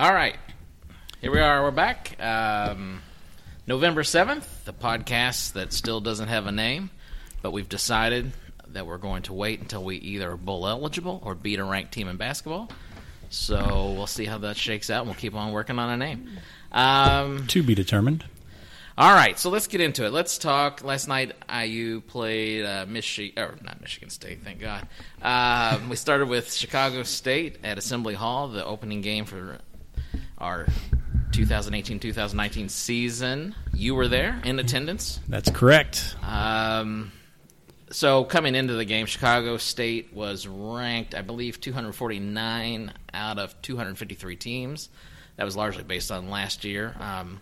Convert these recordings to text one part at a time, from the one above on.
All right. Here we are. We're back. Um, November 7th, the podcast that still doesn't have a name, but we've decided that we're going to wait until we either are bowl eligible or beat a ranked team in basketball. So we'll see how that shakes out, and we'll keep on working on a name. Um, To be determined. all right, so let's get into it. Let's talk. Last night, IU played uh, Michigan, or not Michigan State, thank God. Um, we started with Chicago State at Assembly Hall, the opening game for our 2018-2019 season. You were there in attendance. That's correct. Um, so coming into the game, Chicago State was ranked, I believe, 249 out of 253 teams. That was largely based on last year. Um,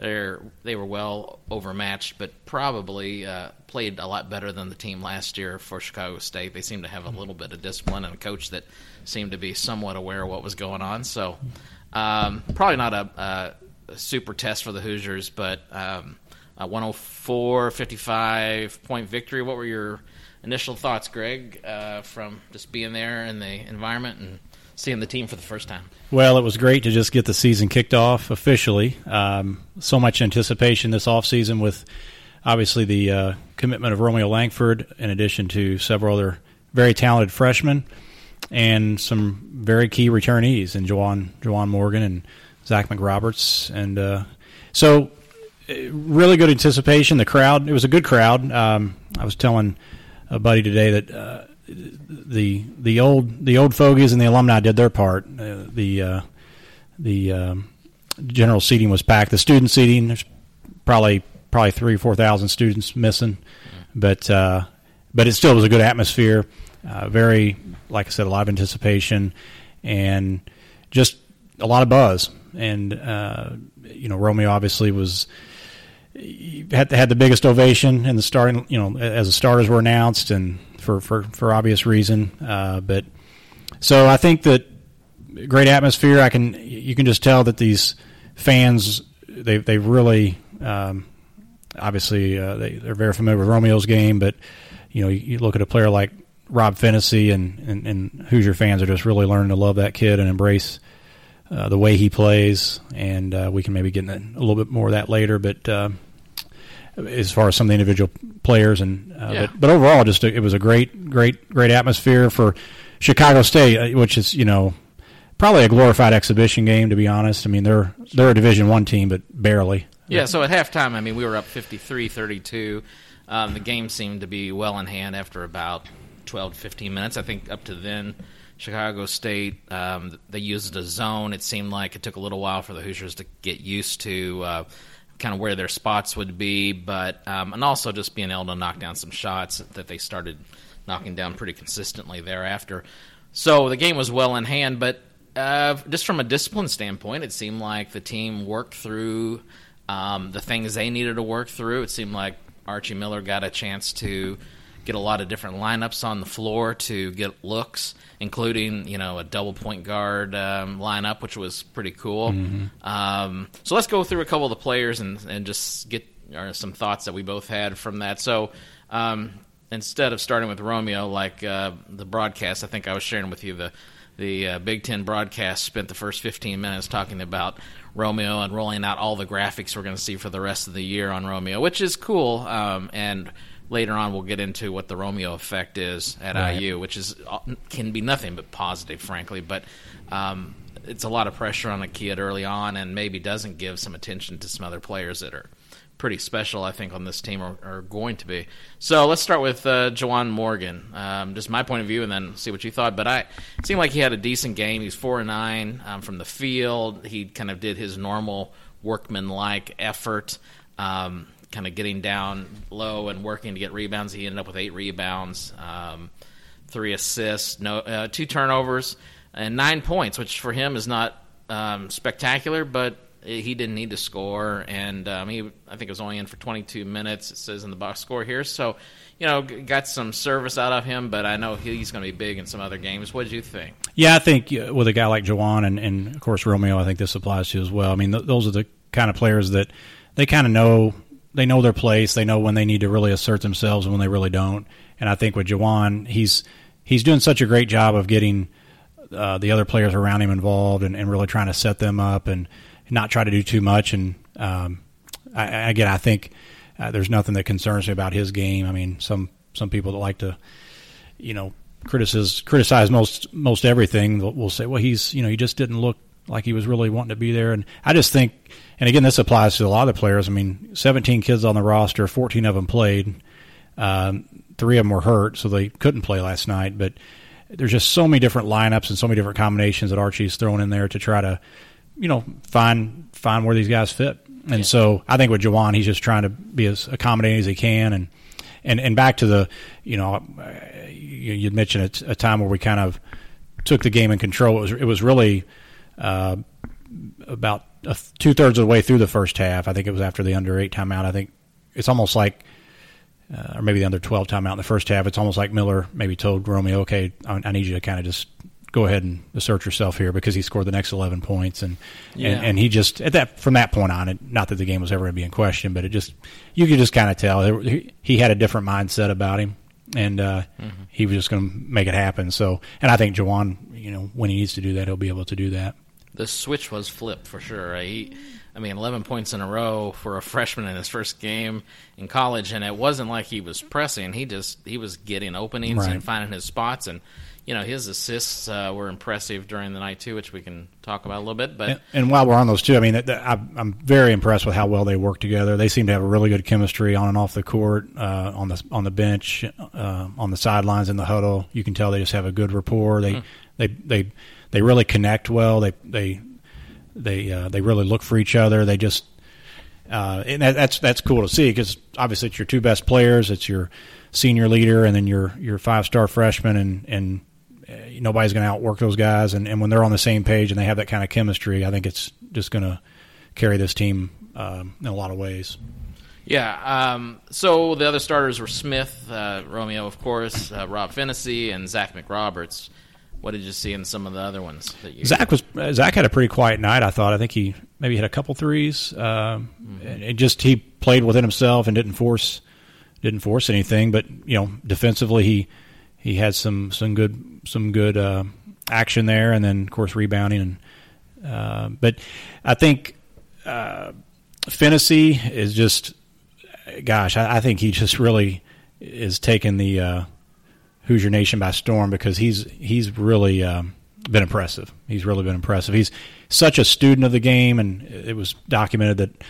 they're they were well overmatched, but probably uh, played a lot better than the team last year for Chicago State. They seemed to have a little bit of discipline and a coach that seemed to be somewhat aware of what was going on. So um, probably not a, a, super test for the Hoosiers, but um, a 104 55 point victory. What were your initial thoughts, Greg, uh, from just being there in the environment and seeing the team for the first time? Well, it was great to just get the season kicked off officially. Um, so much anticipation this offseason with obviously the uh, commitment of Romeo Langford, in addition to several other very talented freshmen and some very key returnees in Juwan, Juwan Morgan and Zach McRoberts. And uh, so, uh, really good anticipation. The crowd, it was a good crowd. Um, I was telling a buddy today that. Uh, the the old the old fogies and the alumni did their part. Uh, the uh, the um, general seating was packed. The student seating there's probably probably three or four thousand students missing, but uh, but it still was a good atmosphere. Uh, very like I said, a lot of anticipation and just a lot of buzz. And uh, you know, Romeo obviously was had had the biggest ovation in the starting. You know, as the starters were announced and for for, for obvious reason. Uh, but so I think that great atmosphere. I can you can just tell that these fans they they really um, obviously uh, they they're very familiar with Romeo's game, but you know you, you look at a player like Rob Phinisee and, and and Hoosier fans are just really learning to love that kid and embrace. Uh, the way he plays, and uh, we can maybe get into a little bit more of that later. But uh, as far as some of the individual players, and uh, Yeah. but, but overall, just a, it was a great, great, great atmosphere for Chicago State, uh, which is you know probably a glorified exhibition game. To be honest, I mean they're they're a Division One team, but barely. Yeah, so at halftime, I mean, we were up 53-32. Um, the game seemed to be well in hand after about 12 to 15 minutes. I think up to then, Chicago State, um, they used a zone. It seemed like it took a little while for the Hoosiers to get used to uh, kind of where their spots would be, but um, and also just being able to knock down some shots that they started knocking down pretty consistently thereafter. So the game was well in hand, but uh, just from a discipline standpoint, it seemed like the team worked through um, the things they needed to work through. It seemed like Archie Miller got a chance to get a lot of different lineups on the floor to get looks, including you know a double point guard um, lineup, which was pretty cool. Um, so let's go through a couple of the players and and just get some thoughts that we both had from that. So. Um, Instead of starting with Romeo, like uh, the broadcast, I think I was sharing with you the the uh, Big Ten broadcast spent the first 15 minutes talking about Romeo and rolling out all the graphics we're going to see for the rest of the year on Romeo, which is cool. Um, and later on, we'll get into what the Romeo effect is at Right. IU, which is uh, can be nothing but positive, frankly. But um, it's a lot of pressure on a kid early on, and maybe doesn't give some attention to some other players that are pretty special, I think, on this team are, are going to be. So let's start with uh, Juwan Morgan. Um, just my point of view, and then see what you thought. But I it seemed like he had a decent game. He's four and nine um, from the field. He kind of did his normal workman-like effort. Um, Kind of getting down low and working to get rebounds. He ended up with eight rebounds, um, three assists, no uh, two turnovers, and nine points, which for him is not um, spectacular, but he didn't need to score, and um, he I think was only in for 22 minutes. It says in the box score here, so you know got some service out of him, but I know he's going to be big in some other games. What did you think? Yeah, I think with a guy like Juwan and, and of course Romeo, I think this applies to as well. I mean, th- those are the kind of players that they kind of know they know their place. They know when they need to really assert themselves and when they really don't. And I think with Juwan, he's he's doing such a great job of getting uh, the other players around him involved and, and, really trying to set them up and not try to do too much. And um, I, again, I think uh, there's nothing that concerns me about his game. I mean, some some people that like to, you know, criticize criticize most most everything will say, well, he's you know he just didn't look like he was really wanting to be there. And I just think, and again, this applies to a lot of the players. I mean, 17 kids on the roster, 14 of them played. Um, three of them were hurt, so they couldn't play last night. But there's just so many different lineups and so many different combinations that Archie's thrown in there to try to, you know, find find where these guys fit. And yeah. so I think with Juwan, he's just trying to be as accommodating as he can. And and and back to the, you know, you'd mentioned a, a time where we kind of took the game in control. It was it was really uh, about two thirds of the way through the first half. I think it was after the under eight timeout. I think it's almost like uh, or maybe the under 12 timeout in the first half, it's almost like Miller maybe told Romeo, okay, I, I need you to kind of just go ahead and assert yourself here because he scored the next 11 points. And, yeah. and, and, he just, at that, from that point on, it, not that the game was ever going to be in question, but it just, you could just kind of tell he, he had a different mindset about him. And uh, mm-hmm. he was just going to make it happen. So, and I think Juwan, you know, when he needs to do that, he'll be able to do that. The switch was flipped for sure. Right? He, I mean, 11 points in a row for a freshman in his first game in college, and it wasn't like he was pressing. He just he was getting openings right. and finding his spots, and you know his assists uh, were impressive during the night too, which we can talk about a little bit. But and, and while we're on those two, I mean, I'm very impressed with how well they work together. They seem to have a really good chemistry on and off the court, uh, on the on the bench, uh, on the sidelines in the huddle. You can tell they just have a good rapport. They mm. they they they really connect well. They they they uh, they really look for each other. They just uh, and that, that's that's cool to see because obviously it's your two best players. It's your senior leader and then your your five star freshman and and uh, nobody's going to outwork those guys. And, and when they're on the same page and they have that kind of chemistry, I think it's just going to carry this team um, in a lot of ways. Yeah. Um, so the other starters were Smith, uh, Romeo, of course, uh, Rob Phinisee, and Zach McRoberts. What did you see in some of the other ones? That you Zach was Zach had a pretty quiet night. I thought. I think he maybe had a couple threes. Um, mm-hmm. It just he played within himself and didn't force didn't force anything. But you know, defensively he he had some some good some good uh, action there, and then of course rebounding. And uh, but I think uh, is just gosh. I, I, think he just really is taking the uh, Hoosier Nation by storm because he's he's really um, been impressive. He's really been impressive. He's such a student of the game, and it was documented that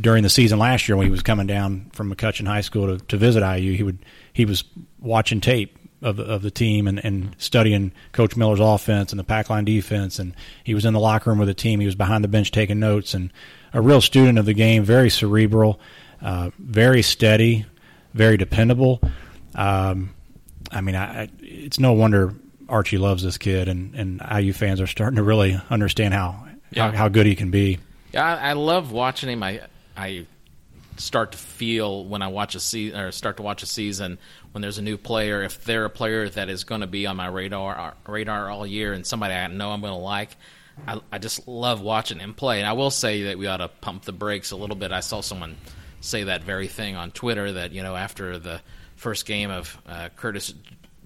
during the season last year when he was coming down from McCutcheon High School to, to visit IU, he would he was watching tape of the, of the team and, and studying Coach Miller's offense and the pack line defense, and he was in the locker room with the team. He was behind the bench taking notes, and a real student of the game, very cerebral, uh, very steady, very dependable. Um, I mean, I, it's no wonder Archie loves this kid, and, and IU fans are starting to really understand how yeah. how, how, good he can be. Yeah, I, I, love watching him. I I start to feel when I watch a season or start to watch a season when there's a new player. If they're a player that is going to be on my radar uh, radar all year, and somebody I know I'm going to like. I, I just love watching him play, and I will say that we ought to pump the brakes a little bit. I saw someone say that very thing on Twitter that you know after the first game of uh, Curtis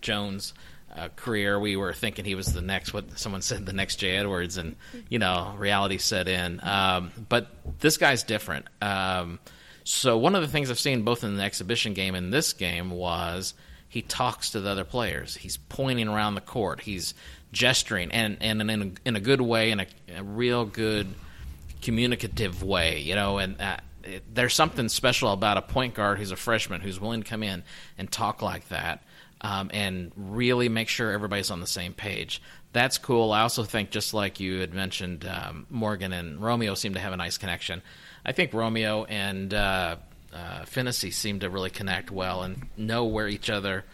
Jones' uh, career, we were thinking he was the next. What someone said, the next Jay Edwards, and you know, reality set in. Um, but this guy's different. Um, so one of the things I've seen both in the exhibition game and this game was he talks to the other players. He's pointing around the court. He's gesturing, and and in a, in a good way, in a, a real good communicative way, you know, and. Uh, there's something special about a point guard who's a freshman who's willing to come in and talk like that um, and really make sure everybody's on the same page. That's cool. I also think, just like you had mentioned, um, Morgan and Romeo seem to have a nice connection. I think Romeo and uh, uh, Phinisee seem to really connect well and know where each other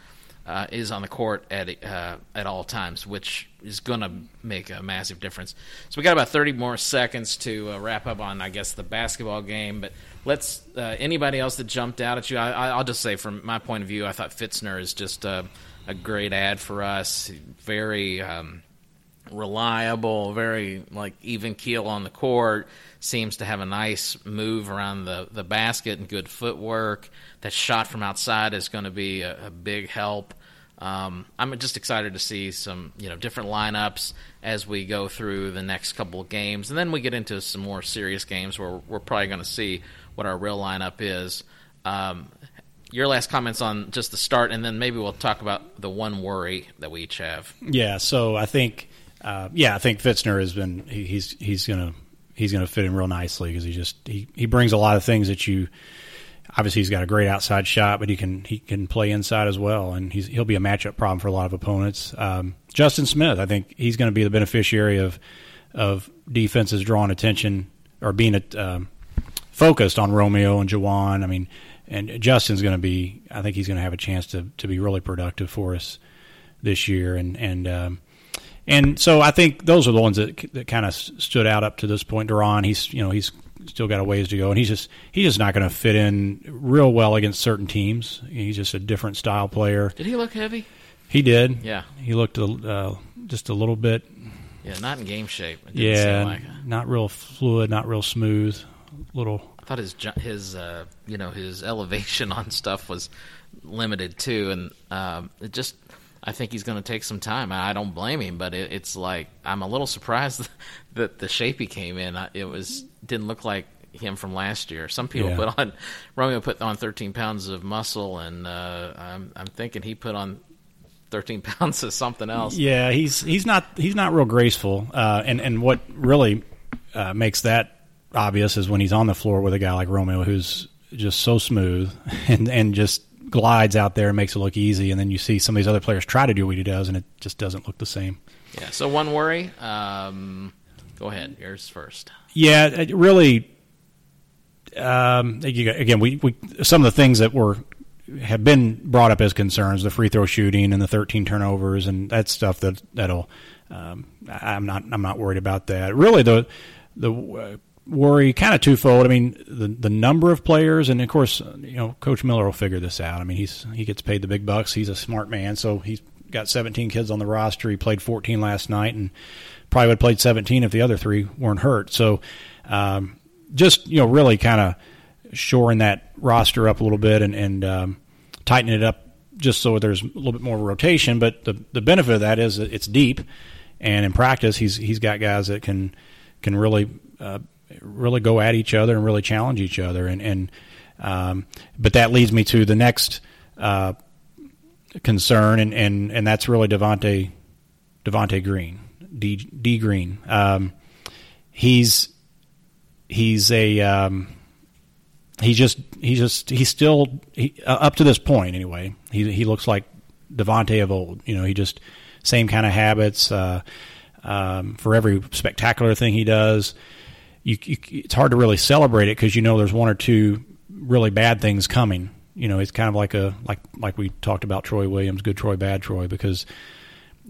uh, is on the court at uh, at all times, which is going to make a massive difference. So we got about 30 more seconds to uh, wrap up on, I guess, the basketball game. But let's uh, anybody else that jumped out at you. I, will just say, from my point of view, I thought Fitzner is just a, a great ad for us. Very um, reliable, very like even keel on the court. Seems to have a nice move around the, the basket and good footwork. That shot from outside is going to be a, a big help. Um, I'm just excited to see some you know different lineups as we go through the next couple of games, and then we get into some more serious games where we're probably going to see what our real lineup is. Um, your last comments on just the start, and then maybe we'll talk about the one worry that we each have. Yeah, so I think, uh, yeah, I think Fitzner has been he, he's he's gonna he's gonna fit in real nicely because he just he, he brings a lot of things that you obviously he's got a great outside shot, but he can he can play inside as well, and he'll be a matchup problem for a lot of opponents. Um, Justin Smith, I think he's going to be the beneficiary of of defenses drawing attention or being um, focused on Romeo and Juwan. I mean, and Justin's going to be. I think he's going to have a chance to to be really productive for us this year, and and. Um, and so I think those are the ones that that kind of stood out up to this point. De'Ron, he's you know he's still got a ways to go, and he's just he's just not going to fit in real well against certain teams. He's just a different style player. Did he look heavy? He did. Yeah, he looked uh, just a little bit. Yeah, not in game shape. yeah, like not real fluid, not real smooth. Little. I thought his his uh, you know his elevation on stuff was limited too, and um, it just I think he's going to take some time. I don't blame him, but it, it's like I'm a little surprised that the shape he came in. It was didn't look like him from last year. Some people yeah. put on Romeo put on 13 pounds of muscle, and uh, I'm I'm thinking he put on 13 pounds of something else. Yeah, he's he's not he's not real graceful, uh, and and what really uh, makes that obvious is when he's on the floor with a guy like Romeo, who's just so smooth and and just glides out there and makes it look easy, and then you see some of these other players try to do what he does, and it just doesn't look the same. Yeah. So one worry. Um, go ahead. Yours first. Yeah, it really. Um, again, we, we some of the things that were have been brought up as concerns: the free throw shooting and the 13 turnovers, and that stuff that that'll. Um, I'm not I'm not worried about that. Really, the the uh, worry kind of twofold. I mean, the the number of players, and of course, you know, Coach Miller will figure this out. I mean, he's he gets paid the big bucks. He's a smart man, so he's got 17 kids on the roster. He played 14 last night, and probably would have played 17 if the other three weren't hurt. So, um, just you know, really kind of shoring that roster up a little bit and, and um, tightening it up just so there's a little bit more rotation. But the the benefit of that is it's deep, and in practice, he's he's got guys that can can really uh, really go at each other and really challenge each other. And, and um, but that leads me to the next uh, concern, and, and, and that's really Devonte Devonte Green, D, D Green. Um, he's he's a um, he just he just he's still he, uh, up to this point anyway. He he looks like Devonte of old. You know, he just same kind of habits. Uh, um, for every spectacular thing he does, you, you, it's hard to really celebrate it because you know there's one or two really bad things coming. You know, it's kind of like a like like we talked about Troy Williams, good Troy, bad Troy, because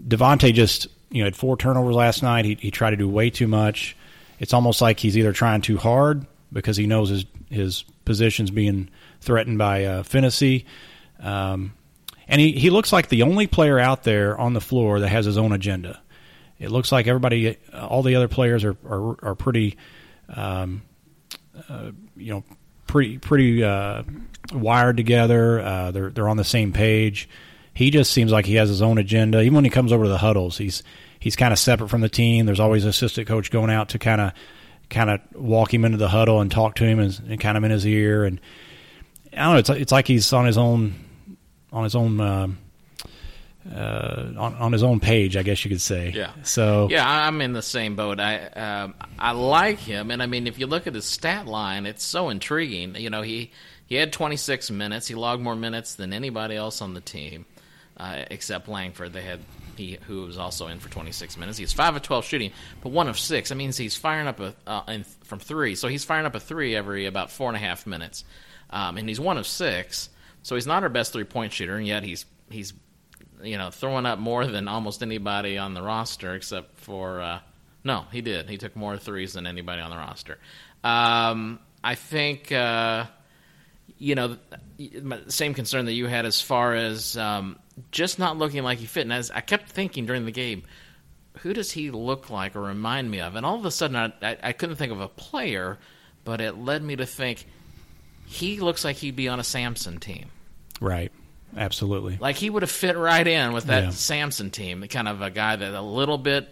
Devonte just you know had four turnovers last night. He he tried to do way too much. It's almost like he's either trying too hard because he knows his his position's being threatened by uh. Um, and he, he looks like the only player out there on the floor that has his own agenda. It looks like everybody, all the other players are are, are pretty um, uh, you know, pretty pretty uh, wired together. Uh, they're they're on the same page. He just seems like he has his own agenda. Even when he comes over to the huddles, he's he's kind of separate from the team. There's always an assistant coach going out to kind of kind of walk him into the huddle and talk to him and, and, kind of in his ear. And I don't know. It's it's like he's on his own on his own. Um, uh, on, on his own page, I guess you could say. Yeah. So yeah, I'm in the same boat. I um, I like him, and I mean, if you look at his stat line, it's so intriguing. You know, he he had 26 minutes. He logged more minutes than anybody else on the team, uh, except Langford. They had he who was also in for 26 minutes. He's five of 12 shooting, but one of six. That means he's firing up a uh, in, from three. So he's firing up a three every about four and a half minutes, um, and he's one of six. So he's not our best three point shooter, and yet he's he's you know, throwing up more than almost anybody on the roster, except for uh, no, he did. He took more threes than anybody on the roster. Um, I think uh, you know, same concern that you had as far as um, just not looking like he fit. And as I kept thinking during the game, who does he look like or remind me of? And all of a sudden, I, I, I couldn't think of a player, but it led me to think he looks like he'd be on a Sampson team. Right. Absolutely. Like he would have fit right in with that Yeah. Sampson team, the kind of a guy that a little bit,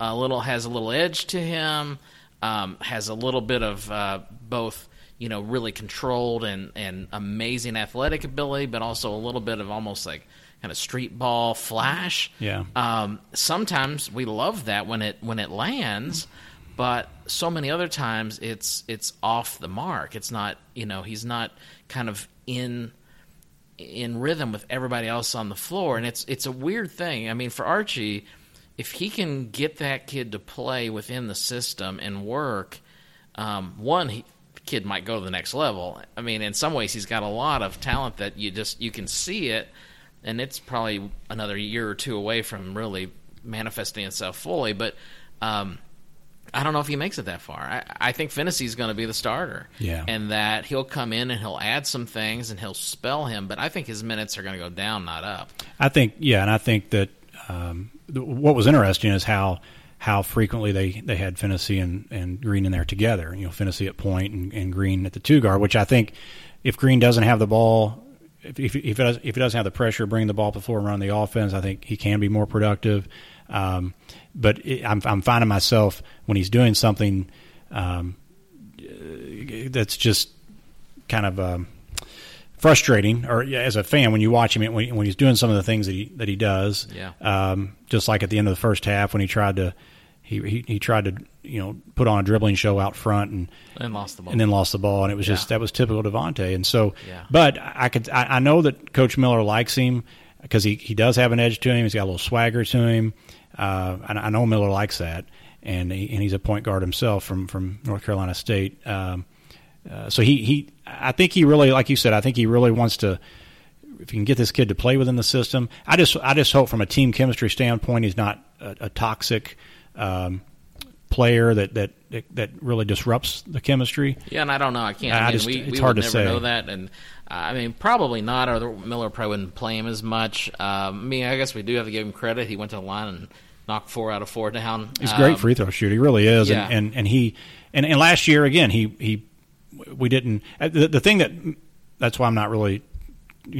a little has a little edge to him, um, has a little bit of uh, both, you know, really controlled and and amazing athletic ability, but also a little bit of almost like kind of street ball flash. Yeah. Um, sometimes we love that when it when it lands, but so many other times it's it's off the mark. It's not you know he's not kind of in in rhythm with everybody else on the floor, and it's it's a weird thing. I mean, for Archie, if he can get that kid to play within the system and work, um, one he kid might go to the next level. I mean, in some ways, he's got a lot of talent that you just you can see it, and it's probably another year or two away from really manifesting itself fully. But um, I don't know if he makes it that far. I, I think Finney's going to be the starter. Yeah. And that he'll come in and he'll add some things and he'll spell him, but I think his minutes are going to go down, not up. I think, yeah, and I think that um, th- what was interesting is how how frequently they, they had Finney and, and Green in there together. You know, Finney at point and, and Green at the two guard, which I think if Green doesn't have the ball, if if, if, it does, if he doesn't have the pressure, bring the ball floor and run the offense, I think he can be more productive. Um, but it, I'm, I'm finding myself when he's doing something um, that's just kind of um, frustrating, or as a fan when you watch him when, when he's doing some of the things that he that he does. Yeah. Um, just like at the end of the first half when he tried to he, he he tried to you know put on a dribbling show out front and And lost the ball. and then lost the ball, and it was Yeah. just that was typical Devonte. And so, Yeah. but I could I, I know that Coach Miller likes him because he he does have an edge to him. He's got a little swagger to him. Uh, and I know Miller likes that, and he, and he's a point guard himself from from North Carolina State. Um, uh, so he he I think he really like you said I think he really wants to if you can get this kid to play within the system. I just I just hope from a team chemistry standpoint he's not a, a toxic um, player that, that that that really disrupts the chemistry. Yeah, and I don't know. I can't. I I mean, just- we, it's we hard to never say. know that, and uh, I mean, probably not. Or Miller probably wouldn't play him as much. Um, I mean, I guess we do have to give him credit. He went to the line and knocked four out of four down. He's a great Um, free throw shooter. He really is. yeah. And, and and he and, and last year again he he we didn't uh, the, the thing that that's why I'm not really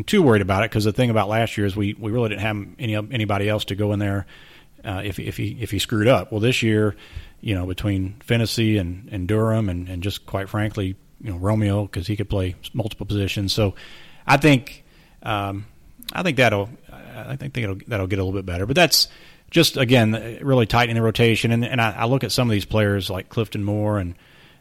too worried about it because the thing about last year is we, we really didn't have any anybody else to go in there uh, if if he if he screwed up. Well, this year, you know, between Finney and, and Durham and, and just quite frankly, you know, Romeo because he could play multiple positions. So, I think um, I think that'll I think that'll that'll get a little bit better. But that's just again really tightening the rotation. And and I, I look at some of these players like Clifton Moore and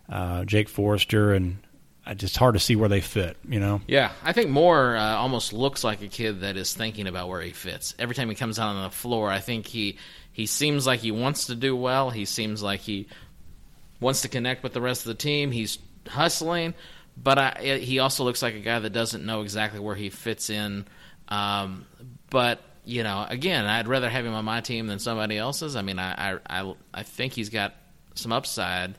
uh, Jake Forrester, and it's hard to see where they fit. You know. Yeah, I think Moore uh, almost looks like a kid that is thinking about where he fits. Every time he comes out on the floor, I think he he seems like he wants to do well. He seems like he wants to connect with the rest of the team. He's hustling, but I, he also looks like a guy that doesn't know exactly where he fits in. Um, but you know, again, I'd rather have him on my team than somebody else's. I mean, I I, I, I think he's got some upside,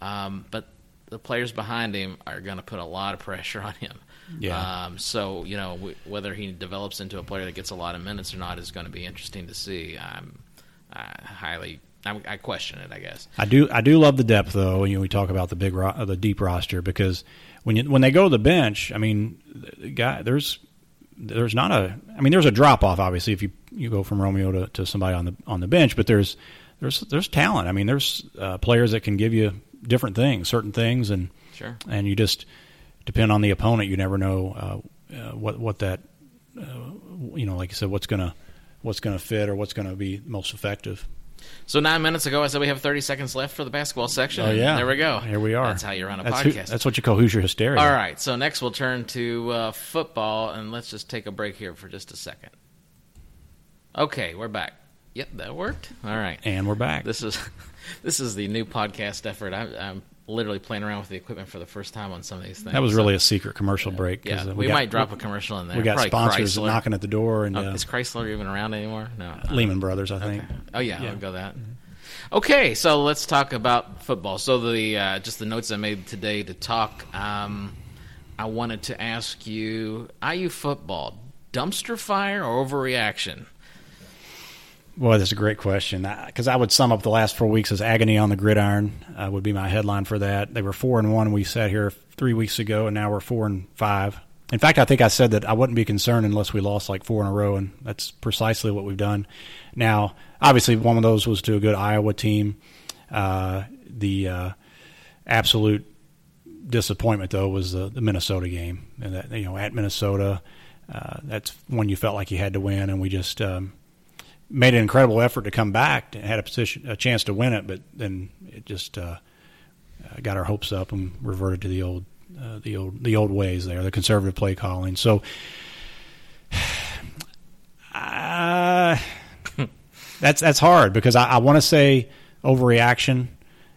um, but the players behind him are going to put a lot of pressure on him. Yeah. Um, so you know w- whether he develops into a player that gets a lot of minutes or not is going to be interesting to see. I'm I highly I'm, I question it. I guess. I do I do love the depth though. You know, we talk about the big ro- the deep roster because when you when they go to the bench, I mean, the guy there's there's not a I mean there's a drop off obviously if you you go from Romeo to, to somebody on the on the bench, but there's there's there's talent. I mean, there's uh, players that can give you different things, certain things, and Sure. and you just depend on the opponent. You never know uh, uh, what what that uh, you know, like you said, what's gonna what's gonna fit or what's gonna be most effective. So nine minutes ago, I said we have 30 seconds left for the basketball section. Oh yeah, there we go. Here we are. That's how you run a That's who- podcast. that's what you call Hoosier hysteria. All right. So next we'll turn to uh, football, and let's just take a break here for just a second. Okay, we're back. Yep, that worked. All right. And we're back. This is this is the new podcast effort. I, I'm literally playing around with the equipment for the first time on some of these things. that was So, really a secret commercial break. 'cause, yeah. uh, We, got- might drop a commercial in there. We got Probably sponsors Chrysler. knocking at the door, and Oh, uh, is Chrysler even around anymore? No. Don't Lehman Brothers, I think. Oh yeah, Yeah. I'll go that. Okay, so let's talk about football. So the uh, just the notes I made today to talk. Um, I wanted to ask you: IU football dumpster fire or overreaction? Boy, that's a great question. Because I, would sum up the last four weeks as agony on the gridiron uh, would be my headline for that. They were four and one. We sat here three weeks ago, and now we're four and five in fact, I think I said that I wouldn't be concerned unless we lost like four in a row, and that's precisely what we've done. Now, obviously, one of those was to a good Iowa team. Uh, the uh, absolute disappointment, though, was the, the, Minnesota game, and that you know at Minnesota, uh, that's one you felt like you had to win, and we just um, made an incredible effort to come back, and had a position, a chance to win it, but then it just uh, uh, got our hopes up and reverted to the old uh, the old the old ways there, the conservative play calling. So, uh, that's that's hard because I, I want to say overreaction.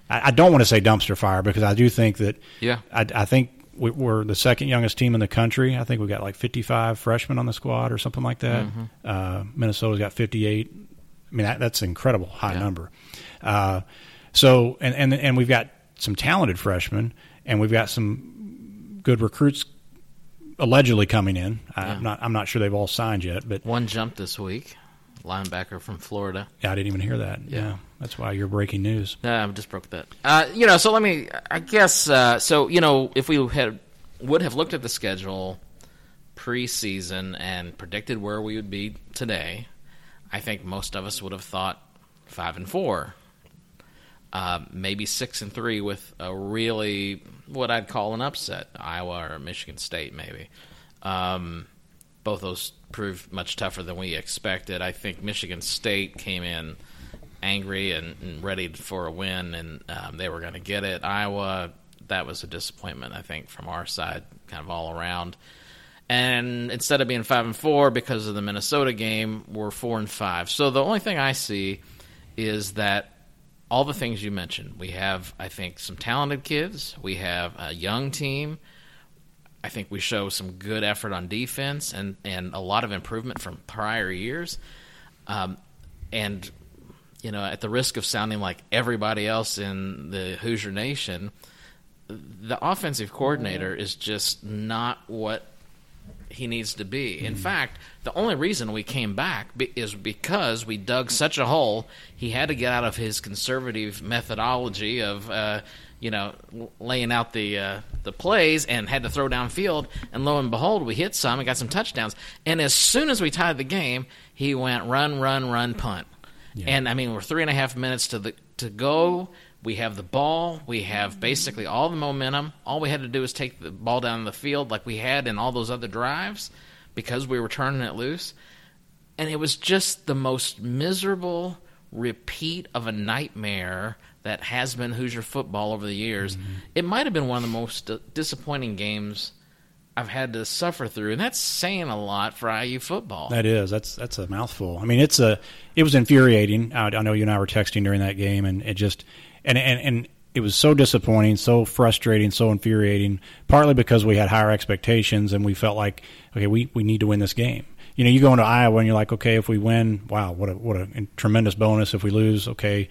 I, I don't want to say dumpster fire because I do think that. Yeah. I, I think we, are the second youngest team in the country. I think we've got like 55 freshmen on the squad or something like that. Mm-hmm. Uh, Minnesota's got 58. I mean, that, that's an incredible high yeah. number. Uh, so, and, and and we've got some talented freshmen, and we've got some good recruits allegedly coming in. Yeah. I'm not I'm not sure they've all signed yet, but one jumped this week, linebacker from Florida. Yeah, I didn't even hear that. Yeah, yeah that's why you're breaking news. Yeah, I just broke that. Uh, you know, so let me. I guess uh, so. You know, if we had would have looked at the schedule preseason and predicted where we would be today, I think most of us would have thought five and four uh, maybe six and three with a really what I'd call an upset, Iowa or Michigan State, maybe. Um, both those proved much tougher than we expected. I think Michigan State came in angry and, and ready for a win, and um, they were going to get it. Iowa, that was a disappointment, I think, from our side, kind of all around. And instead of being five and four because of the Minnesota game, we're four and five. So the only thing I see is that all the things you mentioned. We have, I think, some talented kids. We have a young team. I think we show some good effort on defense and, and a lot of improvement from prior years. Um, and, you know, at the risk of sounding like everybody else in the Hoosier Nation, the offensive coordinator is just not what he needs to be. In mm fact, the only reason we came back is because we dug such a hole. He had to get out of his conservative methodology of, uh, you know, laying out the uh, the plays and had to throw downfield. And lo and behold, we hit some and got some touchdowns. And as soon as we tied the game, he went run, run, run, punt. Yeah. And I mean, we're three and a half minutes to the to go we have the ball. We have basically all the momentum. All we had to do was take the ball down the field like we had in all those other drives because we were turning it loose. And it was just the most miserable repeat of a nightmare that has been Hoosier football over the years. Mm-hmm. It might have been one of the most disappointing games I've had to suffer through, and that's saying a lot for IU football. That is. That's that's a mouthful. I mean, it's a. It was infuriating. I, I know you and I were texting during that game, and it just and and and it was so disappointing, so frustrating, so infuriating. Partly because we had higher expectations and we felt like, okay, we, we need to win this game. You know, you go into Iowa and you're like, okay, if we win, wow, what a what a tremendous bonus. If we lose, okay,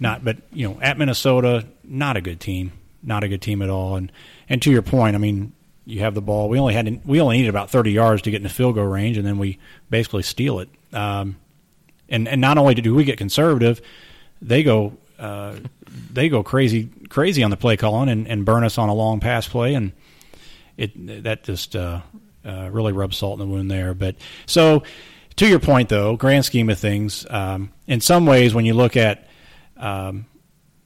not. But you know, at Minnesota, not a good team, not a good team at all. And and to your point, I mean, you have the ball. We only had we only needed about 30 yards to get in the field goal range, and then we basically steal it. Um, and and not only do we get conservative, they go uh, they go crazy crazy on the play calling and, and burn us on a long pass play, and it that just uh, uh, really rubs salt in the wound there. But so to your point, though, grand scheme of things, um, in some ways, when you look at um,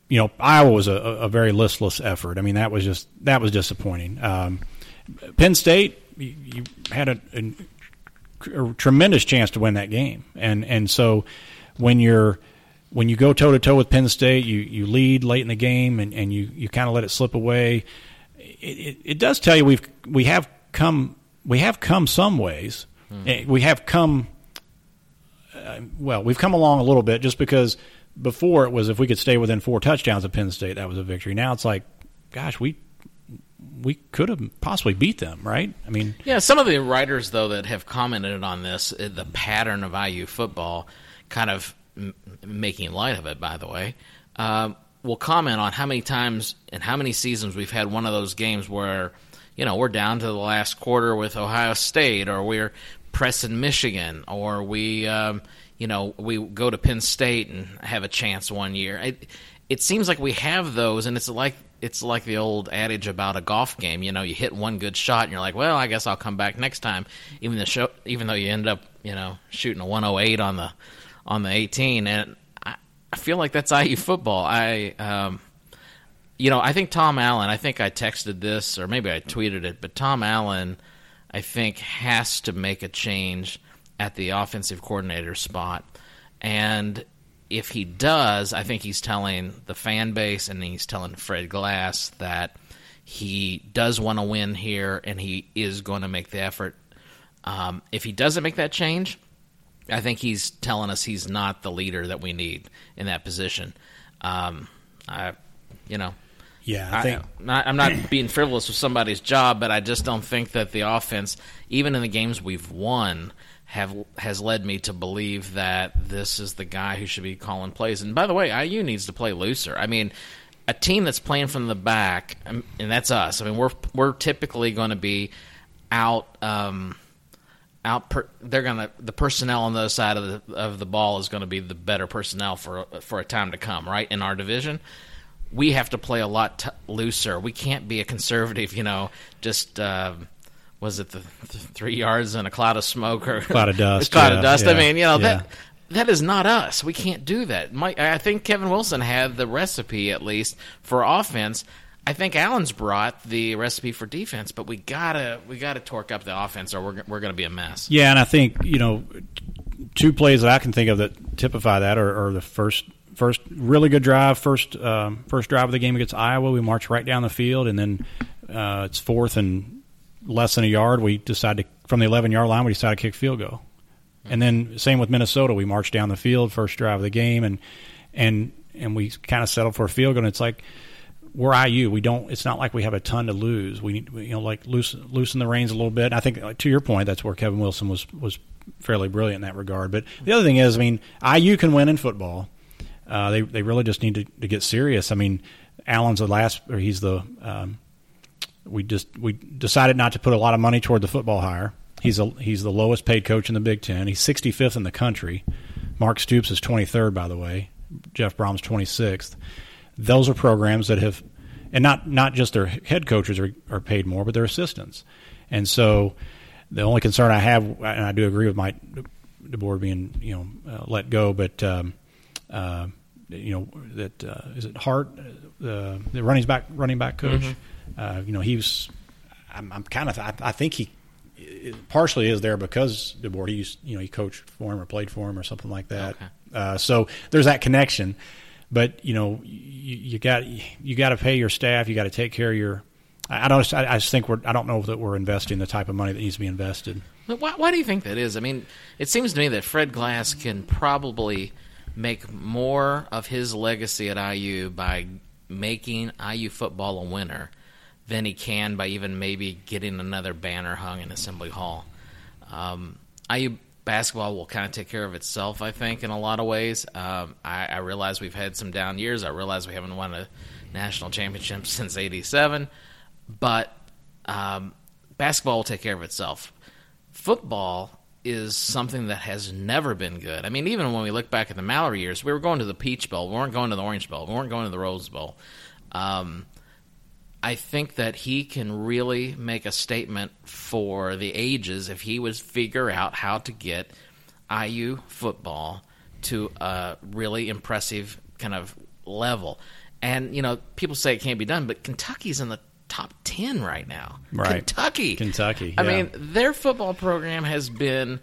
you know, Iowa was a, a, very listless effort. I mean, that was just that was disappointing. Um, Penn State, you, you had a, a, a, tremendous chance to win that game, and and so when you're when you go toe to toe with Penn State, you, you lead late in the game and, and you, you kind of let it slip away. It, it, it, does tell you we've we have come we have come some ways. Hmm. We have come uh, well. We've come along a little bit just because before it was if we could stay within four touchdowns of Penn State, that was a victory. Now it's like, gosh, we we could have possibly beat them, right? I mean, yeah. Some of the writers though that have commented on this, uh, the pattern of IU football, kind of m- making light of it, by the way, uh, will comment on how many times and how many seasons we've had one of those games where, you know, we're down to the last quarter with Ohio State, or we're pressing Michigan, or we, um, you know, we go to Penn State and have a chance one year. It, it seems like we have those, and it's like it's like the old adage about a golf game. You know, you hit one good shot and you're like, well, I guess I'll come back next time, even the show, even though you end up, you know, shooting a 108 on the on the 18. And I, I feel like that's IU football. I, um, you know, I think Tom Allen. I think I texted this or maybe I tweeted it, but Tom Allen, I think, has to make a change at the offensive coordinator spot, and if he does, I think he's telling the fan base and he's telling Fred Glass that he does want to win here and he is going to make the effort. Um, if he doesn't make that change, I think he's telling us he's not the leader that we need in that position. Um, I, you know, yeah, I think I, am not being frivolous with somebody's job, but I just don't think that the offense, even in the games we've won, have has led me to believe that this is the guy who should be calling plays. And by the way, IU needs to play looser. I mean, a team that's playing from the back, um, and that's us. I mean, we're we're typically going to be out. Um, out per, they're gonna the personnel on the other side of the of the ball is going to be the better personnel for for a time to come, right? In our division, we have to play a lot t- looser. We can't be a conservative, you know, just. Uh, was it the, the, three yards and a cloud of smoke or cloud of dust? cloud yeah, of dust. Yeah, I mean, you know yeah. that that is not us. We can't do that. Mike, I think Kevin Wilson had the recipe at least for offense. I think Allen's brought the recipe for defense, but we gotta we gotta torque up the offense, or we're we're gonna be a mess. Yeah, and I think you know two plays that I can think of that typify that are, are the first first really good drive, first um, first drive of the game against Iowa. We march right down the field, and then uh, it's fourth and less than a yard, we decided to, from the 11 yard line, we decided to kick field goal. And then same with Minnesota, we marched down the field first drive of the game, and and and we kind of settled for a field goal. And it's like we're IU. We don't. It's not like we have a ton to lose. We need, you know, like loosen loosen the reins a little bit. And I think like, to your point, that's where Kevin Wilson was was fairly brilliant in that regard. But the other thing is, I mean, IU can win in football. Uh, they they really just need to, to get serious. I mean, Allen's the last, or he's the um, we just we decided not to put a lot of money toward the football hire. He's a he's the lowest paid coach in the Big Ten. He's 65th in the country. Mark Stoops is 23rd, by the way. Jeff Brohm's 26th. Those are programs that have, and not not just their head coaches are, are paid more, but their assistants. And so, the only concern I have, and I do agree with Mike DeBoer being you know uh, let go, but um, uh, you know that uh, is it Hart, uh, the running back running back coach. Mm-hmm uh, you know, he was. I'm, I'm kind of. I, I, think he partially is there because DeBoer. He used, you know, he coached for him or played for him or something like that. Okay. Uh, so there's that connection. But you know, you, you got you got to pay your staff. You got to take care of your. I don't. I, just think we're. I don't know that we're investing the type of money that needs to be invested. Why, why do you think that is? I mean, it seems to me that Fred Glass can probably make more of his legacy at IU by making IU football a winner than he can by even maybe getting another banner hung in Assembly Hall. Um, IU basketball will kind of take care of itself, I think, in a lot of ways. Um, I, I realize we've had some down years. I realize we haven't won a national championship since '87, but um, basketball will take care of itself. Football is something that has never been good. I mean, even when we look back at the Mallory years, we were going to the Peach Bowl, we weren't going to the Orange Bowl, we weren't going to the Rose Bowl. Um, I think that he can really make a statement for the ages if he would figure out how to get IU football to a really impressive kind of level. And you know, people say it can't be done, but Kentucky's in the top 10 right now. Right. Kentucky. Kentucky. I mean, their football program has been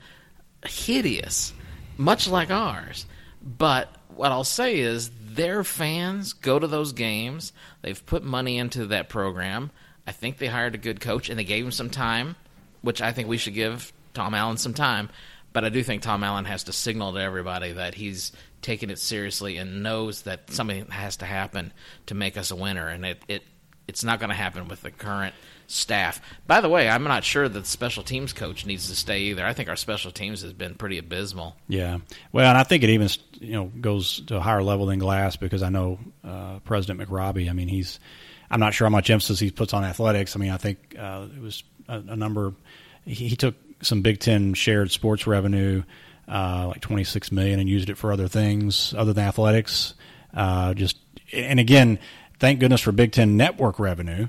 hideous, much like ours. But what I'll say is their fans go to those games. They've put money into that program. I think they hired a good coach and they gave him some time, which I think we should give Tom Allen some time. But I do think Tom Allen has to signal to everybody that he's taking it seriously and knows that something has to happen to make us a winner. And it, it it's not going to happen with the current staff. By the way, I'm not sure that the special teams coach needs to stay either. I think our special teams has been pretty abysmal. Yeah, well, and I think it even you know goes to a higher level than Glass because I know uh, President McRobbie. I mean, he's I'm not sure how much emphasis he puts on athletics. I mean, I think uh, it was a, a number. He, he, took some Big Ten shared sports revenue, uh, like 26 million, and used it for other things other than athletics. Uh, just and again thank goodness for Big Ten network revenue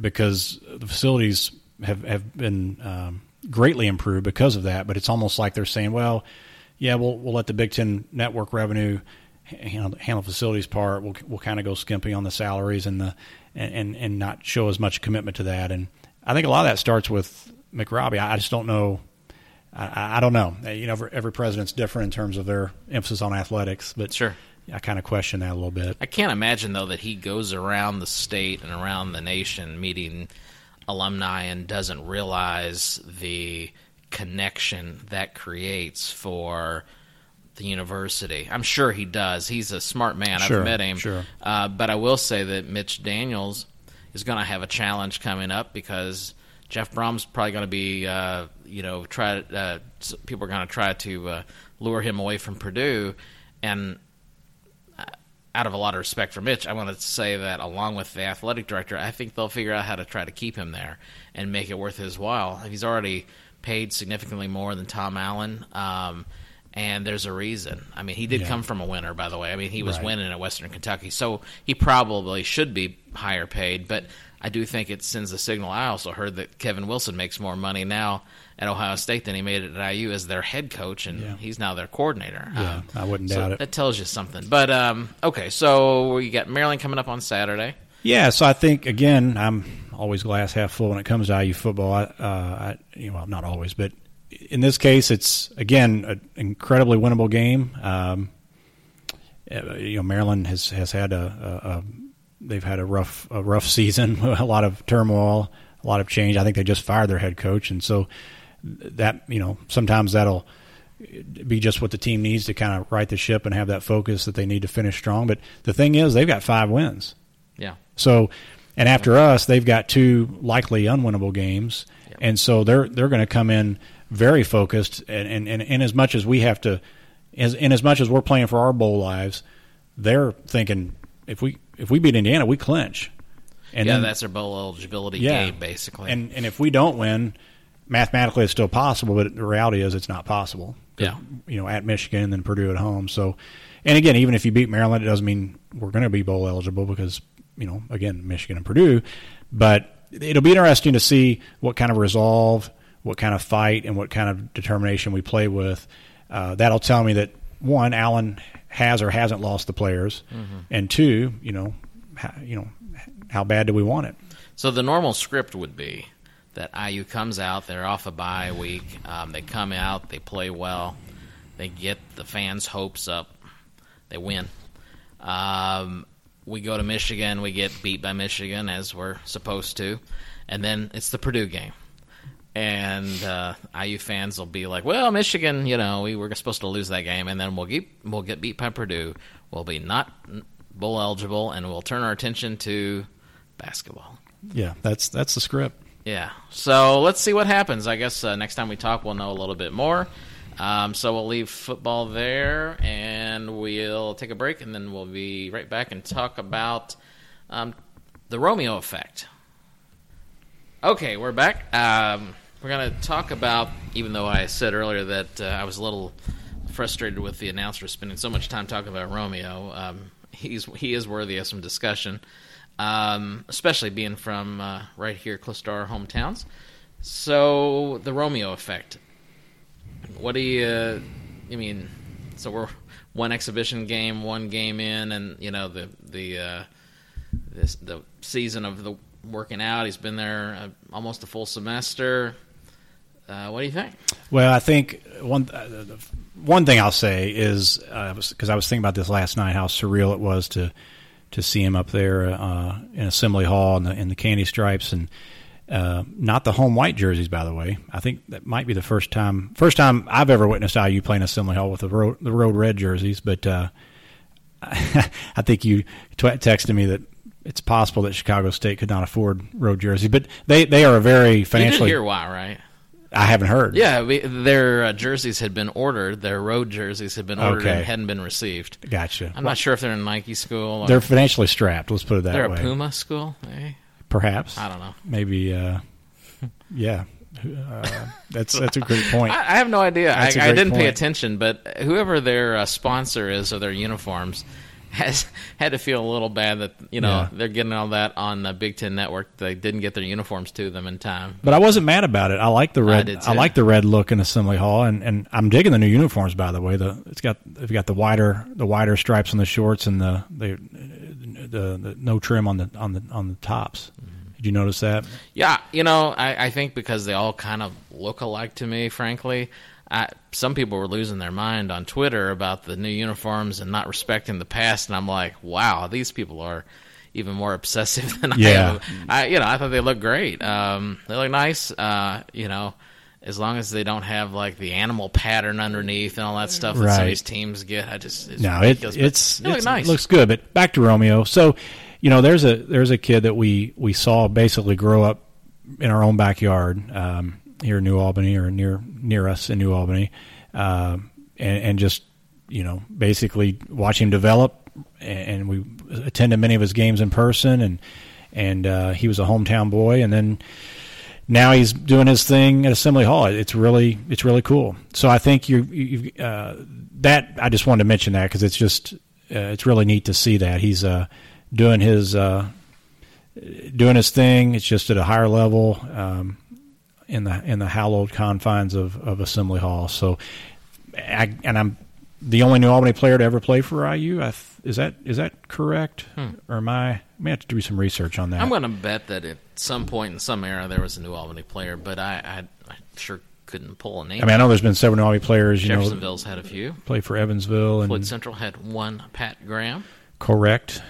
because the facilities have have been um, greatly improved because of that. But it's almost like they're saying, well, yeah, we'll we'll let the Big Ten network revenue handle, handle facilities part. We'll we'll kind of go skimpy on the salaries and the and and not show as much commitment to that. And I think a lot of that starts with McRobbie. I, I just don't know. I, I don't know. You know, every, every president's different in terms of their emphasis on athletics, but Sure. I kind of question that a little bit. I can't imagine though that he goes around the state and around the nation meeting alumni and doesn't realize the connection that creates for the university. I'm sure he does. He's a smart man. Sure, I've met him. sure. Uh, but I will say that Mitch Daniels is going to have a challenge coming up because Jeff Brohm's probably going to be, uh, you know, try. Uh, people are going to try to uh, lure him away from Purdue, and out of a lot of respect for Mitch, I want to say that along with the athletic director, I think they'll figure out how to try to keep him there and make it worth his while. He's already paid significantly more than Tom Allen, um, and there's a reason. I mean, he did Yeah. come from a winner, by the way. I mean, he was Right. winning at Western Kentucky, so he probably should be higher paid. But I do think it sends a signal. I also heard that Kevin Wilson makes more money now at Ohio State than he made it at IU as their head coach, and Yeah. he's now their coordinator. Yeah, Um, I wouldn't so doubt it. That tells you something. But um, okay, so we got Maryland coming up on Saturday. Yeah, so I think again, I'm always glass half full when it comes to IU football. I, uh, I, you know, well, not always, but in this case, it's again an incredibly winnable game. Um, uh, you know, Maryland has has had a, a, a they've had a rough a rough season, a lot of turmoil, a lot of change. I think they just fired their head coach, and so that you know sometimes that'll be just what the team needs to kind of right the ship and have that focus that they need to finish strong. But the thing is, they've got five wins. Yeah. So, and after us, they've got two likely unwinnable games, Yep. and so they're they're going to come in very focused. And, and, and in as much as we have to, as in as much as we're playing for our bowl lives, they're thinking if we if we beat Indiana, we clinch. And yeah, then- that's their bowl eligibility Yeah. game, basically. and and if we don't win, mathematically it's still possible, but the reality is it's not possible. Yeah. you know, at Michigan and then Purdue at home. So, and again, even if you beat Maryland, it doesn't mean we're going to be bowl eligible because you know, again, Michigan and Purdue. But it'll be interesting to see what kind of resolve, what kind of fight, and what kind of determination we play with. Uh, that'll tell me that one, Allen has or hasn't lost the players, and two, you know, how, you know, how bad do we want it? So the normal script would be that IU comes out, they're off a bye week, um, they come out, they play well, they get the fans' hopes up, they win. Um, we go to Michigan, we get beat by Michigan as we're supposed to, and then it's the Purdue game. And uh, IU fans will be like, "Well, Michigan, you know, we were supposed to lose that game, and then we'll get we'll get beat by Purdue. We'll be not bowl eligible, and we'll turn our attention to basketball." Yeah, that's that's the script. Yeah. So let's see what happens. I guess uh, next time we talk, we'll know a little bit more. Um, so we'll leave football there, and we'll take a break, and then we'll be right back and talk about um, the Romeo effect. Okay, we're back. Um, we're going to talk about, even though I said earlier that uh, I was a little frustrated with the announcer spending so much time talking about Romeo. Um, he's he is worthy of some discussion, um, especially being from uh, right here close to our hometowns. So the Romeo effect. What do you? Uh, I mean, so we're one exhibition game, one game in, and you know the the uh, this the season of the working out. He's been there uh, almost a full semester. Uh, what do you think? Well, I think one uh, one thing I'll say is because I was thinking about this last night, how surreal it was to to see him up there uh, in Assembly Hall in the in the candy stripes and uh, not the home white jerseys, by the way. I think that might be the first time first time I've ever witnessed IU playing Assembly Hall with the road, the road red jerseys. But uh, I think you t- texted me that it's possible that Chicago State could not afford road jerseys, but they they are a very You did financially. hear why, right? I haven't heard. Yeah, we, their uh, jerseys had been ordered. Their road jerseys had been ordered Okay. and hadn't been received. Gotcha. I'm not sure if they're in Nike school. Or They're financially strapped. Let's put it that they're way. a Puma school. Maybe? Perhaps. I don't know. Maybe. Uh, yeah. Uh, that's that's a great point. I, I have no idea. I, I didn't pay attention, but whoever their uh, sponsor is of their uniforms, has had to feel a little bad that you know Yeah. they're getting all that on the Big Ten Network. They didn't get their uniforms to them in time. But I wasn't mad about it. I like the red. did I, like the red look in Assembly Hall, and, and I'm digging the new uniforms. By the way, the it's got they've got the wider the wider stripes on the shorts and the the, the, the no trim on the on the on the tops. Mm-hmm. Did you notice that? Yeah, you know, I, I think because they all kind of look alike to me, frankly. I, some people were losing their mind on Twitter about the new uniforms and not respecting the past, and I'm like, wow, these people are even more obsessive than Yeah. I am. I, you know, I thought they looked great. Um, they look nice. Uh, you know, as long as they don't have like the animal pattern underneath and all that stuff that some of these teams get, I just it's No, it, ridiculous, but it's, it's nice. it looks good. But back to Romeo. So, you know, there's a there's a kid that we we saw basically grow up in our own backyard um, here in New Albany or near near us in New Albany, um, and, and just you know basically watch him develop. And, and we attended many of his games in person, and and uh, he was a hometown boy, and then now he's doing his thing at Assembly Hall. It's really it's really cool. So I think you you uh, that I just wanted to mention that because it's just uh, it's really neat to see that he's uh, doing his uh, doing his thing. It's just at a higher level um, in the in the hallowed confines of, of Assembly Hall. So I, and I'm the only New Albany player to ever play for IU. I is that is that correct, or am I? I may have to do some research on that. Hmm. I'm going to bet that at some point in some era there was a New Albany player, but I, I, I sure couldn't pull a name. I mean, I know there's been several New Albany players. You know, Jeffersonville's had a few. play for Evansville and Floyd Central had one Pat Graham. correct.